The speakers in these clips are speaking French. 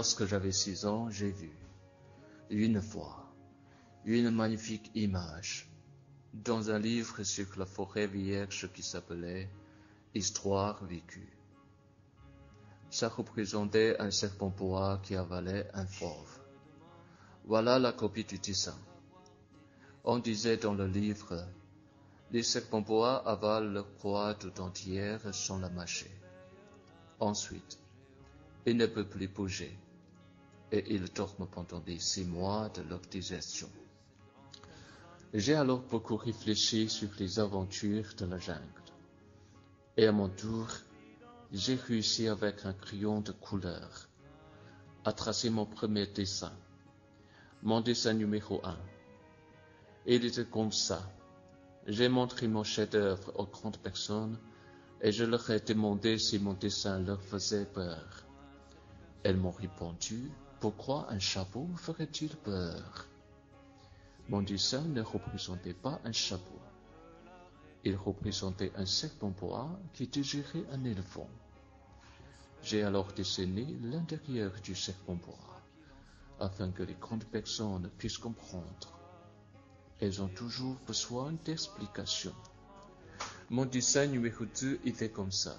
Lorsque j'avais six ans, j'ai vu, une fois, une magnifique image dans un livre sur la forêt vierge qui s'appelait Histoire vécue. Ça représentait un serpent bois qui avalait un fauve. Voilà la copie du dessin. On disait dans le livre, les serpents bois avalent leur proie tout entière sans la mâcher. Ensuite, ils ne peuvent plus bouger et ils dorment pendant les six mois de leur digestion. J'ai alors beaucoup réfléchi sur les aventures de la jungle. Et à mon tour, j'ai réussi avec un crayon de couleur à tracer mon premier dessin, mon dessin numéro un. Il était comme ça. J'ai montré mon chef-d'œuvre aux grandes personnes et je leur ai demandé si mon dessin leur faisait peur. Elles m'ont répondu, pourquoi un chapeau ferait-il peur? Mon dessin ne représentait pas un chapeau. Il représentait un serpent bois qui désirait un éléphant. J'ai alors dessiné l'intérieur du serpent bois, afin que les grandes personnes puissent comprendre. Elles ont toujours besoin d'explications. Mon dessin numéro 2 était comme ça.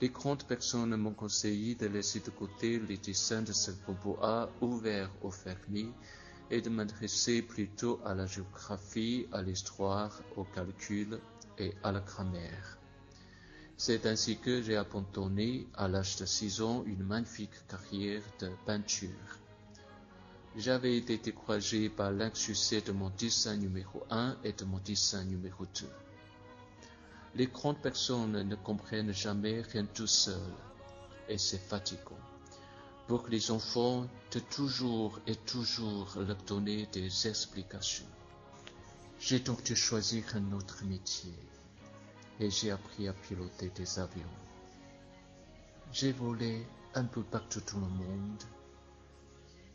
Les grandes personnes m'ont conseillé de laisser de côté les dessins de bois ouverts aux fermiers et de m'adresser plutôt à la géographie, à l'histoire, au calcul et à la grammaire. C'est ainsi que j'ai abandonné à l'âge de six ans une magnifique carrière de peinture. J'avais été découragé par l'insuccès de mon dessin numéro 1 et de mon dessin numéro 2. Les grandes personnes ne comprennent jamais rien tout seul, et c'est fatigant. Pour les enfants, de toujours et toujours leur donner des explications. J'ai donc dû choisir un autre métier, et j'ai appris à piloter des avions. J'ai volé un peu partout dans le monde,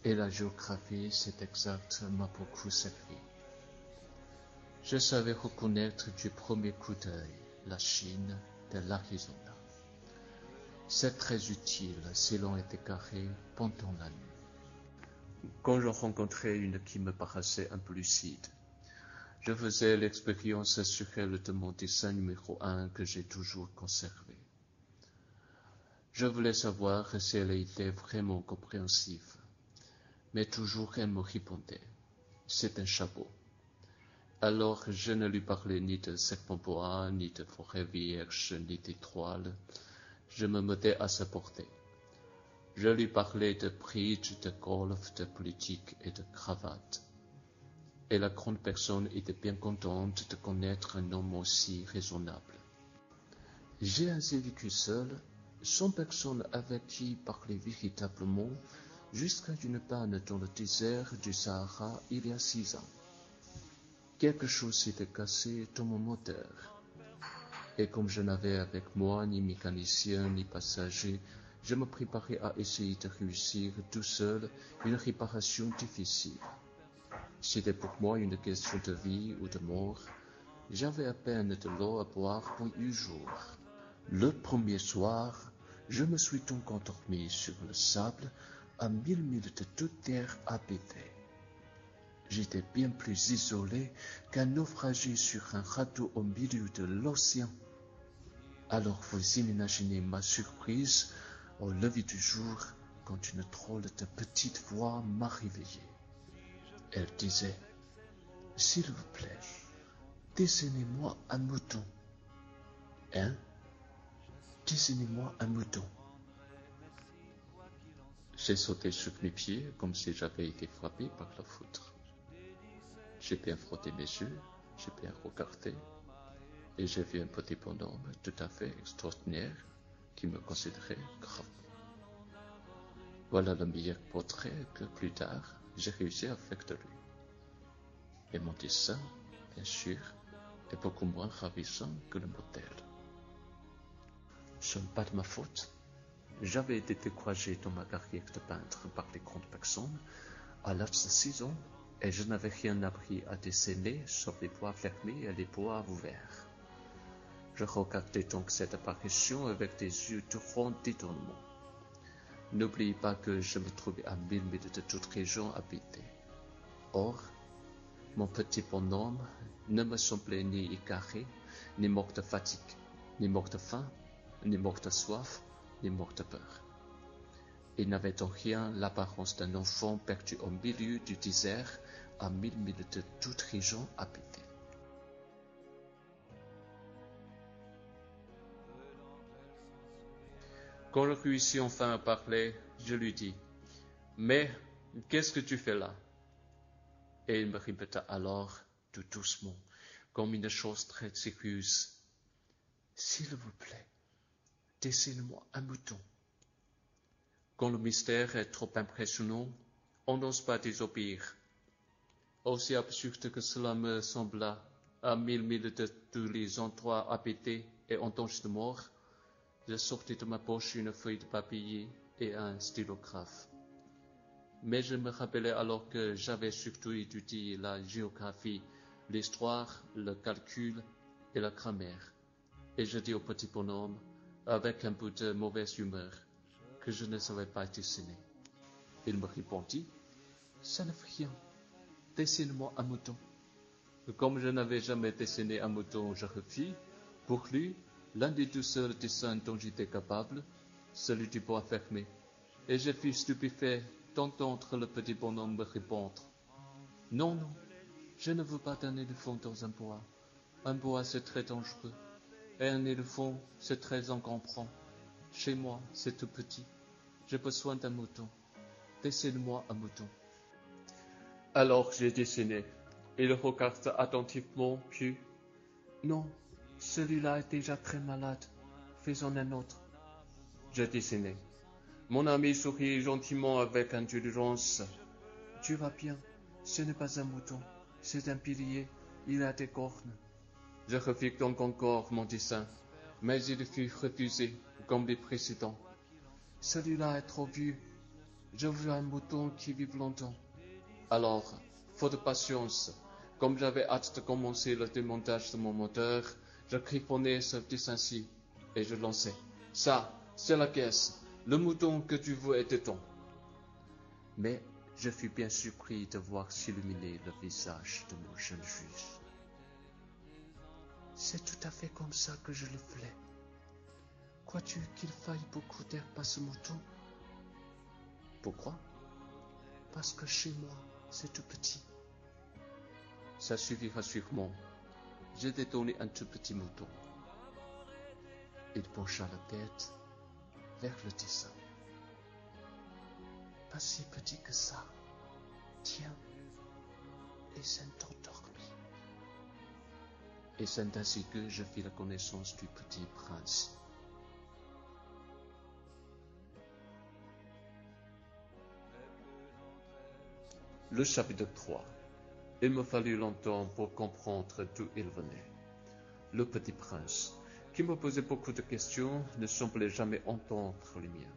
et la géographie, c'est exact, m'a beaucoup servi. Je savais reconnaître du premier coup d'œil la Chine de l'Arizona. C'est très utile si l'on est égaré pendant la nuit. Quand je rencontrais une qui me paraissait un peu lucide, je faisais l'expérience sur elle de mon dessin numéro un que j'ai toujours conservé. Je voulais savoir si elle était vraiment compréhensive, mais toujours elle me répondait. C'est un chapeau. Alors je ne lui parlais ni de serpent ni de forêt vierge, ni d'étoiles. Je me mettais à sa portée. Je lui parlais de bridge, de golf, de politique et de cravate. Et la grande personne était bien contente de connaître un homme aussi raisonnable. J'ai ainsi vécu seul, sans personne avec qui parler véritablement, jusqu'à une panne dans le désert du Sahara il y a six ans. Quelque chose s'était cassé dans mon moteur. Et comme je n'avais avec moi ni mécanicien ni passager, je me préparais à essayer de réussir tout seul une réparation difficile. C'était pour moi une question de vie ou de mort. J'avais à peine de l'eau à boire pour huit jours. Le premier soir, je me suis donc endormi sur le sable à mille milles de toute terre habitée. J'étais bien plus isolé qu'un naufragé sur un radeau au milieu de l'océan. Alors vous imaginez ma surprise au lever du jour quand une drôle de petite voix m'a réveillé. Elle disait, S'il vous plaît, dessinez-moi un mouton. Hein? Dessinez-moi un mouton. J'ai sauté sur mes pieds comme si j'avais été frappé par la foudre. J'ai bien frotté mes yeux, j'ai bien regardé, et j'ai vu un petit bonhomme tout à fait extraordinaire qui me considérait grave. Voilà le meilleur portrait que plus tard j'ai réussi à faire de lui. Et mon dessin, bien sûr, est beaucoup moins ravissant que le modèle. Ce n'est pas de ma faute. J'avais été découragé dans ma carrière de peintre par les grandes personnes à l'âge de six ans et je n'avais rien appris à dessiner sauf les bois fermés et les bois ouverts. Je regardais donc cette apparition avec des yeux de ronds d'étonnement. N'oublie pas que je me trouvais à mille milles de toute région habitée. Or, mon petit bonhomme ne me semblait ni égaré, ni mort de fatigue, ni mort de faim, ni mort de soif, ni mort de peur. Il n'avait en rien l'apparence d'un enfant perdu au milieu du désert à mille milles de toute région habitée. Quand je réussis enfin à parler, je lui dis, Mais qu'est-ce que tu fais là? Et il me répéta alors, tout doucement, comme une chose très sérieuse, S'il vous plaît, dessine-moi un mouton. Quand le mystère est trop impressionnant, on n'ose pas désobéir. Aussi absurde que cela me sembla, à mille milles de tous les endroits habités et en de mort, je sortis de ma poche une feuille de papier et un stylographe. Mais je me rappelais alors que j'avais surtout étudié la géographie, l'histoire, le calcul et la grammaire. Et je dis au petit bonhomme, avec un peu de mauvaise humeur, que je ne savais pas dessiner. Il me répondit, ça ne fait rien, dessine-moi un mouton. Comme je n'avais jamais dessiné un mouton, je refis, pour lui, l'un des deux seuls dessins dont j'étais capable, celui du bois fermé, et je fus stupéfait d'entendre le petit bonhomme me répondre. Non, non, je ne veux pas d'un éléphant dans un bois. Un bois, c'est très dangereux. Et un éléphant, c'est très encombrant. Chez moi, c'est tout petit. J'ai besoin d'un mouton. Dessine-moi un mouton. Alors j'ai dessiné. Il regarda attentivement, puis... Non, celui-là est déjà très malade. Faisons un autre. J'ai dessiné. Mon ami sourit gentiment avec indulgence. Tu vas bien. Ce n'est pas un mouton. C'est un pilier. Il a des cornes. Je refis donc encore mon dessin, mais il fut refusé, comme les précédents. Celui-là est trop vieux. Je veux un mouton qui vive longtemps. Alors, faute de patience, comme j'avais hâte de commencer le démontage de mon moteur, je griffonnais ce dessin-ci et je lançais. Ça, c'est la caisse. Le mouton que tu veux est ton. Mais je fus bien surpris de voir s'illuminer le visage de mon jeune juge. C'est tout à fait comme ça que je le voulais. Crois-tu qu'il faille beaucoup d'herbe à ce mouton Pourquoi? Parce que chez moi, c'est tout petit. Ça suffira sûrement. J'ai détourné un tout petit mouton. Il pencha la tête vers le dessin. Pas si petit que ça. Tiens, et s'est endormi. Et c'est ainsi que je fis la connaissance du petit prince. Le chapitre 3 Il me fallut longtemps pour comprendre d'où il venait. Le petit prince, qui me posait beaucoup de questions, ne semblait jamais entendre les miens.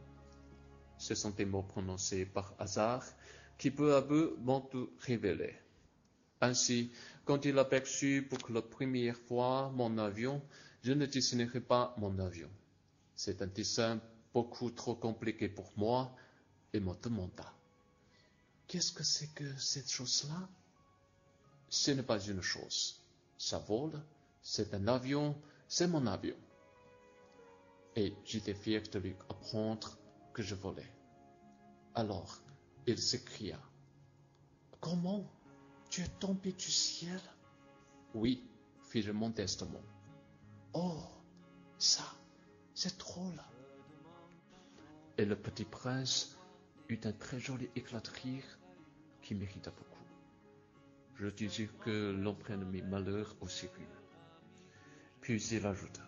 Ce sont des mots prononcés par hasard qui peu à peu m'ont tout révélé. Ainsi, quand il aperçut pour la première fois mon avion, je ne dessinerai pas mon avion. C'est un dessin beaucoup trop compliqué pour moi et me. Qu'est-ce que c'est que cette chose-là? Ce n'est pas une chose. Ça vole, c'est un avion, c'est mon avion. Et j'étais fier de lui apprendre que je volais. Alors, il s'écria. Comment Tu es tombé du ciel? Oui, fis-je mon testament. Oh, ça, c'est drôle. Et le petit prince eut un très joli éclat de rire qui mérita beaucoup. Je disais que l'on prenne mes malheurs au sérieux. Puis il ajouta.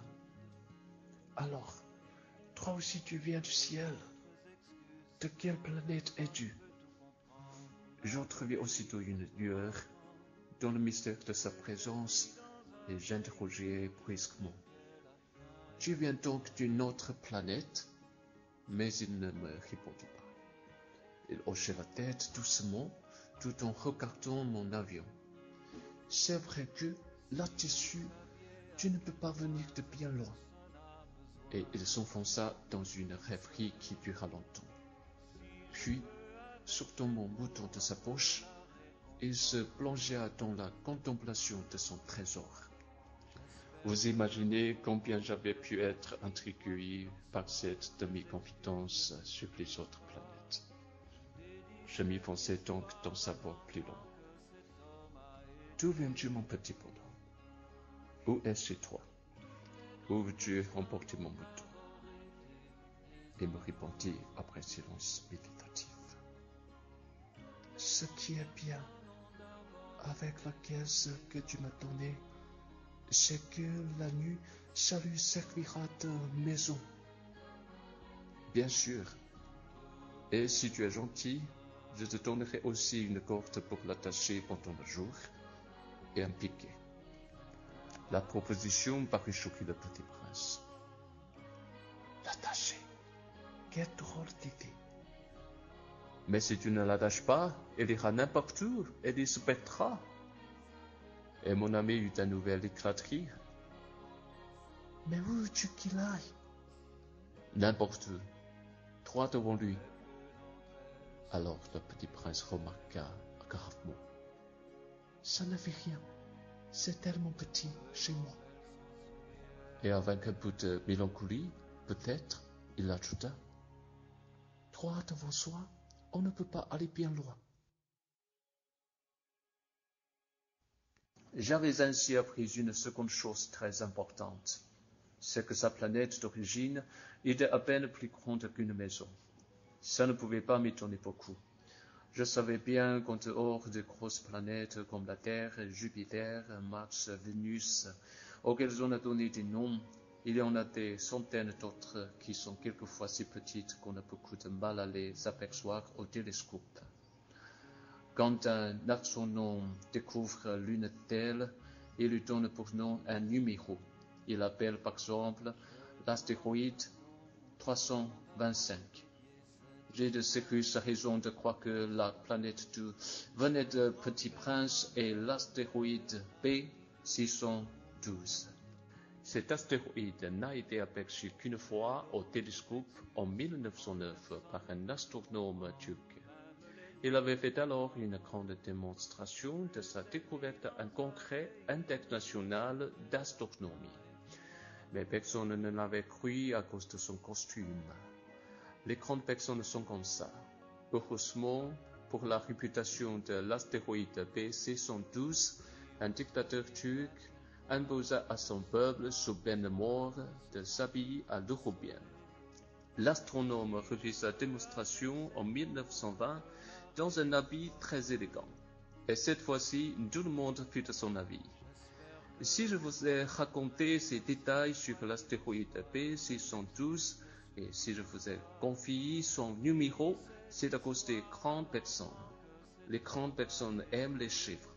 Alors, toi aussi tu viens du ciel. De quelle planète es-tu? J'entrevis aussitôt une lueur dans le mystère de sa présence et j'interrogeai brusquement. Tu viens donc d'une autre planète? Mais il ne me répondit pas. Il hochait la tête doucement tout en regardant mon avion. C'est vrai que, là-dessus, tu ne peux pas venir de bien loin. Et il s'enfonça dans une rêverie qui dura longtemps. Puis, sortant mon bouton de sa poche, il se plongea dans la contemplation de son trésor. Vous imaginez combien j'avais pu être intrigué par cette demi-confidence sur les autres planètes. Je m'y fonçais donc dans sa voix plus long. D'où viens-tu, mon petit bonhomme? Où chez toi? Où veux-tu emporter mon bouton? Il me répondit après silence méditatif. Ce qui est bien avec la caisse que tu m'as donnée, c'est que la nuit, ça lui servira de maison. Bien sûr. Et si tu es gentil, je te donnerai aussi une corde pour l'attacher pendant le jour et un piquet. La proposition parut choquer le petit prince. L'attacher Quelle drôle d'idée Mais si tu ne l'attaches pas, elle ira n'importe où, elle pètera. Et mon ami eut un nouvel éclaterie. Mais où veux-tu qu'il aille? N'importe où, droit devant lui. Alors le petit prince remarqua gravement. Ça ne fait rien, c'est tellement petit chez moi. Et avec un peu de mélancolie, peut-être, il ajouta. Droit devant soi, on ne peut pas aller bien loin. J'avais ainsi appris une seconde chose très importante. C'est que sa planète d'origine était à peine plus grande qu'une maison. Ça ne pouvait pas m'étonner beaucoup. Je savais bien qu'en dehors de grosses planètes comme la Terre, Jupiter, Mars, Vénus, auxquelles on a donné des noms, il y en a des centaines d'autres qui sont quelquefois si petites qu'on a beaucoup de mal à les apercevoir au télescope. Quand un astronome découvre l'une d'elles, il lui donne pour nom un numéro. Il appelle par exemple l'astéroïde 325. J'ai de sérieuses raisons de croire que la planète du venait de Petit Prince et l'astéroïde B612. Cet astéroïde n'a été aperçu qu'une fois au télescope en 1909 par un astronome turc. Il avait fait alors une grande démonstration de sa découverte à un congrès international d'astronomie. Mais personne ne l'avait cru à cause de son costume. Les grandes personnes sont comme ça. Heureusement, pour la réputation de l'astéroïde B612, un dictateur turc imposa à son peuple, sous peine de mort, de s'habiller à l'européenne. L'astronome refit sa démonstration en 1920 dans un habit très élégant. Et cette fois-ci, tout le monde fut de son avis. Si je vous ai raconté ces détails sur l'astéroïde P612, et si je vous ai confié son numéro, c'est à cause des grandes personnes. Les grandes personnes aiment les chiffres.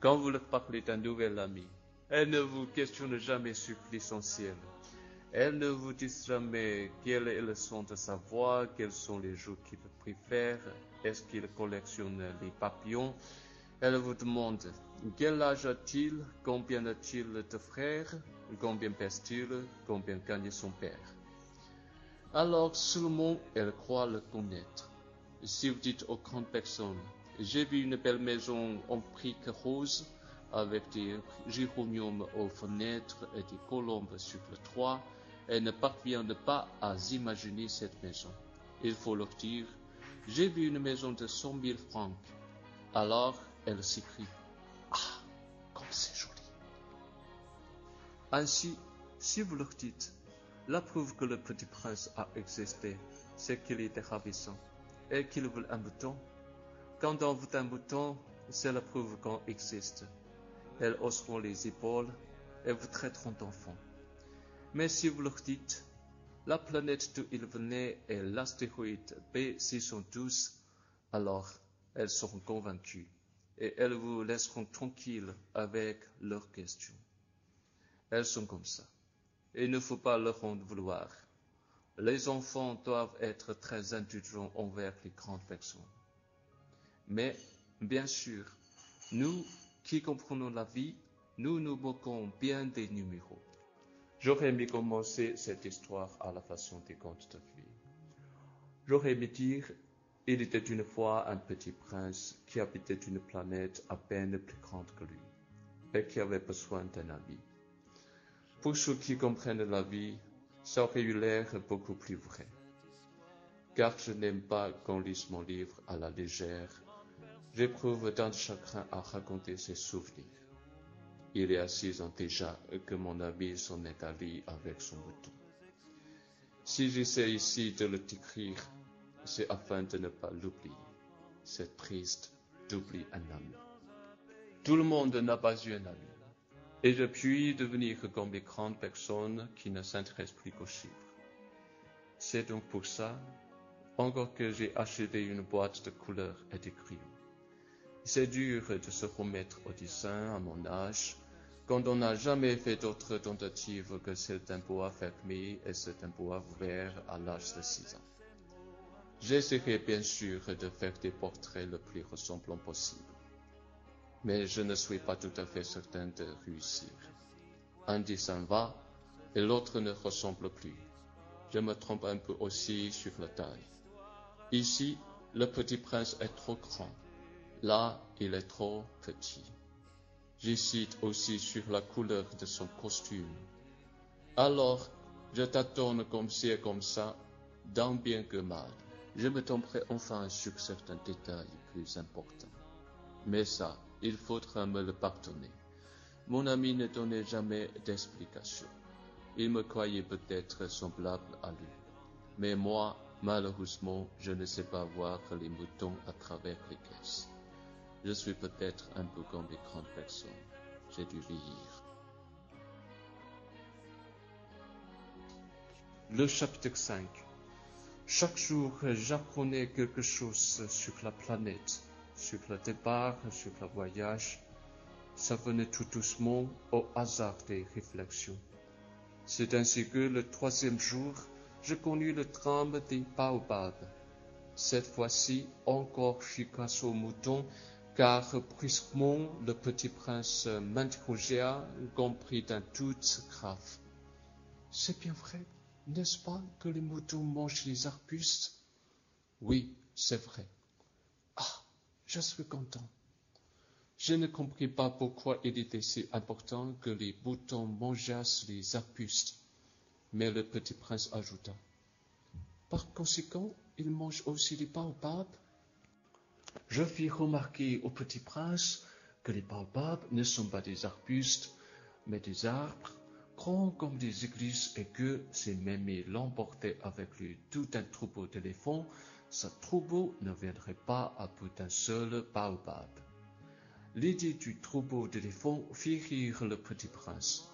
Quand vous leur parlez d'un nouvel ami, elles ne vous questionnent jamais sur l'essentiel. Elles ne vous disent jamais quelle est le son de sa voix, quels sont les jours qu'il préfère, est-ce qu'il collectionne les papillons? Elles vous demandent quel âge a-t-il, combien a-t-il de frères, combien pèse-t-il, combien gagne son père? Alors seulement elles croient le connaître. Si vous dites aux grandes personnes, j'ai vu une belle maison en briques roses, avec des géroniums aux fenêtres et des colombes sur le toit, elles ne parviennent pas à imaginer cette maison. Il faut leur dire, j'ai vu une maison de cent mille francs. Alors elles s'écrient, ah, comme c'est joli. Ainsi, si vous leur dites, la preuve que le petit prince a existé, c'est qu'il était ravissant et qu'il veut un bouton. Quand on veut un bouton, c'est la preuve qu'on existe. Elles hausseront les épaules et vous traiteront d'enfant. Mais si vous leur dites, la planète d'où il venait est l'astéroïde B612, alors elles seront convaincues et elles vous laisseront tranquille avec leurs questions. Elles sont comme ça. Il ne faut pas leur en vouloir. Les enfants doivent être très indulgents envers les grandes personnes. Mais, bien sûr, nous qui comprenons la vie, nous nous moquons bien des numéros. J'aurais aimé commencer cette histoire à la façon des contes de vie. J'aurais aimé dire, Il était une fois un petit prince qui habitait une planète à peine plus grande que lui et qui avait besoin d'un ami. Pour ceux qui comprennent la vie, ça aurait eu l'air beaucoup plus vrai. Car je n'aime pas qu'on lise mon livre à la légère. J'éprouve tant de chagrin à raconter ses souvenirs. Il y a six ans déjà que mon ami s'en est allé avec son mouton. Si j'essaie ici de le décrire, c'est afin de ne pas l'oublier. C'est triste d'oublier un ami. Tout le monde n'a pas eu un ami. Et je puis devenir comme les grandes personnes qui ne s'intéressent plus qu'aux chiffres. C'est donc pour ça, encore que j'ai acheté une boîte de couleurs et de crayons. C'est dur de se remettre au dessin à mon âge, quand on n'a jamais fait d'autre tentative que d'un bois fermé et d'un bois ouvert à l'âge de 6 ans. J'essaierai bien sûr de faire des portraits le plus ressemblants possible. Mais je ne suis pas tout à fait certain de réussir. Un dessin va et l'autre ne ressemble plus. Je me trompe un peu aussi sur la taille. Ici, le petit prince est trop grand. Là, il est trop petit. J'hésite aussi sur la couleur de son costume. Alors, je tâtonne comme ci et comme ça, d'un bien que mal je me tomberai enfin sur certains détails plus importants. Mais ça, il faudra me le pardonner. Mon ami ne donnait jamais d'explication. Il me croyait peut-être semblable à lui. Mais moi, malheureusement, je ne sais pas voir les moutons à travers les caisses. Je suis peut-être un peu comme les grandes personnes. J'ai dû vieillir. Le chapitre 5 chaque jour, j'apprenais quelque chose sur la planète, sur le départ, sur le voyage. Ça venait tout doucement au hasard des réflexions. C'est ainsi que le troisième jour, je connus le drame des baobabs. Cette fois-ci, encore grâce au mouton, car brusquement le petit prince m'interrogea, compris d'un doute grave. C'est bien vrai, n'est-ce pas que les moutons mangent les arbustes? Oui, c'est vrai. Je suis content. Je ne compris pas pourquoi il était si important que les moutons mangeassent les arbustes. Mais le petit prince ajouta. Par conséquent, ils mangent aussi les baobabs. Je fis remarquer au petit prince que les baobabs ne sont pas des arbustes, mais des arbres grands comme des églises et que, si Mémé l'emportait avec lui tout un troupeau d'éléphants, ce troupeau ne viendrait pas à bout d'un seul baobab. L'idée du troupeau d'éléphants fit rire le petit prince.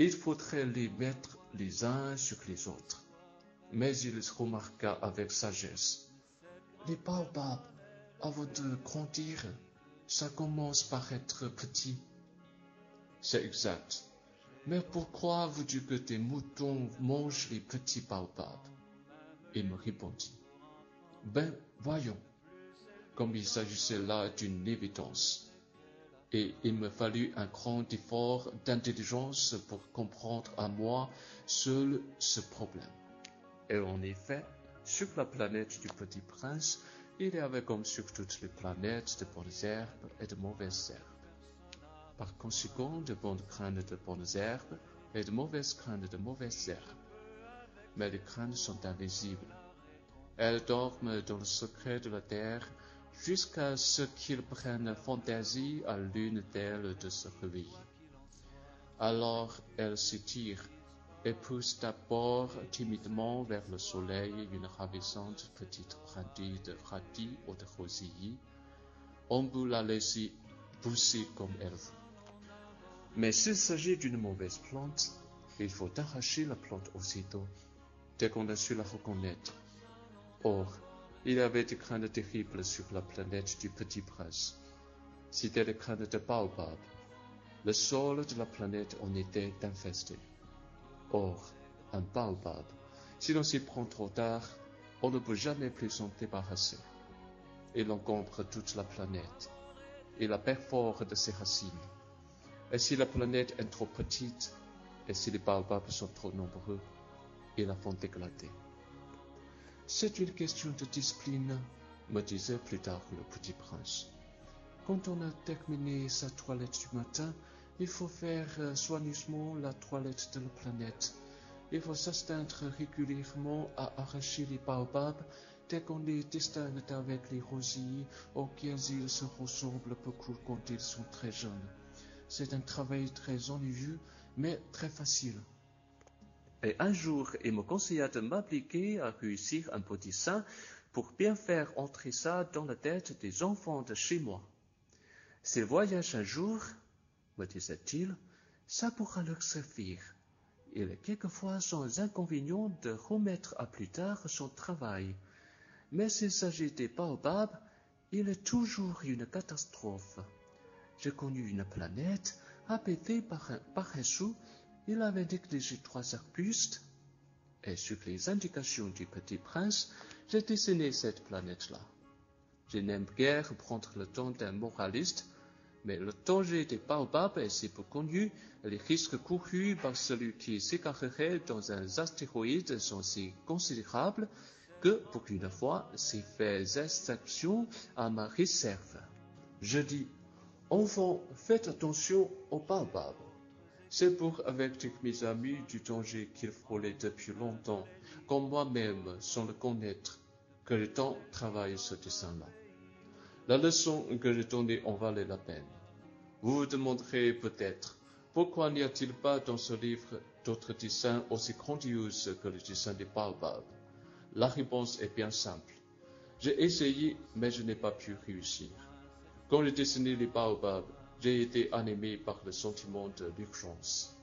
Il faudrait les mettre les uns sur les autres. Mais il remarqua avec sagesse. Les baobabs, avant de grandir, ça commence par être petit. C'est exact. Mais pourquoi veux-tu que tes moutons mangent les petits baobabs? Il me répondit. Ben, voyons, comme il s'agissait là d'une évidence. Et il me fallut un grand effort d'intelligence pour comprendre à moi seul ce problème. Et en effet, sur la planète du petit prince, il y avait comme sur toutes les planètes de bonnes herbes et de mauvaises herbes. Par conséquent, de bonnes graines de bonnes herbes et de mauvaises graines de mauvaises herbes. Mais les graines sont invisibles. Elles dorment dans le secret de la terre jusqu'à ce qu'ils prennent fantaisie à l'une d'elles de se réveiller. Alors elles s'étirent et poussent d'abord timidement vers le soleil une ravissante petite brindille de radis ou de rosille. On peut la laisser pousser comme elle veut. Mais s'il s'agit d'une mauvaise plante, il faut arracher la plante aussitôt, dès qu'on a su la reconnaître. Or, il avait des graines terribles sur la planète du petit prince. C'était les graines de baobab. Le sol de la planète en était infesté. Or, un baobab, si l'on s'y prend trop tard, on ne peut jamais plus s'en débarrasser. Il encombre toute la planète. Il la perfore de ses racines. Et si la planète est trop petite, et si les baobabs sont trop nombreux, ils la font éclater. C'est une question de discipline me disait plus tard le petit prince. Quand on a terminé sa toilette du matin, il faut faire euh, soigneusement la toilette de la planète. Il faut s'astreindre régulièrement à arracher les baobabs dès qu'on les distingue avec les rosiers auxquels ils se ressemblent beaucoup quand ils sont très jeunes. C'est un travail très ennuyeux, mais très facile. Et un jour, il me conseilla de m'appliquer à réussir un petit sein pour bien faire entrer ça dans la tête des enfants de chez moi. S'ils voyagent un jour, me disait-il, ça pourra leur servir. Il est quelquefois sans inconvénient de remettre à plus tard son travail. Mais s'il s'agit des baobabs, il est toujours une catastrophe. J'ai connu une planète apaisée par un paresseux. Il avait négligé trois arbustes. Et sur les indications du petit prince, j'ai dessiné cette planète-là. Je n'aime guère prendre le temps d'un moraliste, mais le danger des baobabs est si peu connu, les risques courus par celui qui s'égarerait dans un astéroïde sont si considérables que, pour une fois, j'ai fait exception à ma réserve. Je dis, enfants, faites attention aux baobabs. C'est pour avertir mes amis du danger qu'ils frôlaient depuis longtemps, comme moi-même sans le connaître, que le temps travaille ce dessin-là. La leçon que j'ai donnée en valait la peine. Vous vous demanderez peut-être pourquoi n'y a-t-il pas dans ce livre d'autres dessins aussi grandioses que le dessin des baobabs? La réponse est bien simple. J'ai essayé, mais je n'ai pas pu réussir. Quand j'ai dessiné les baobabs, j'ai été animé par le sentiment de l'urgence.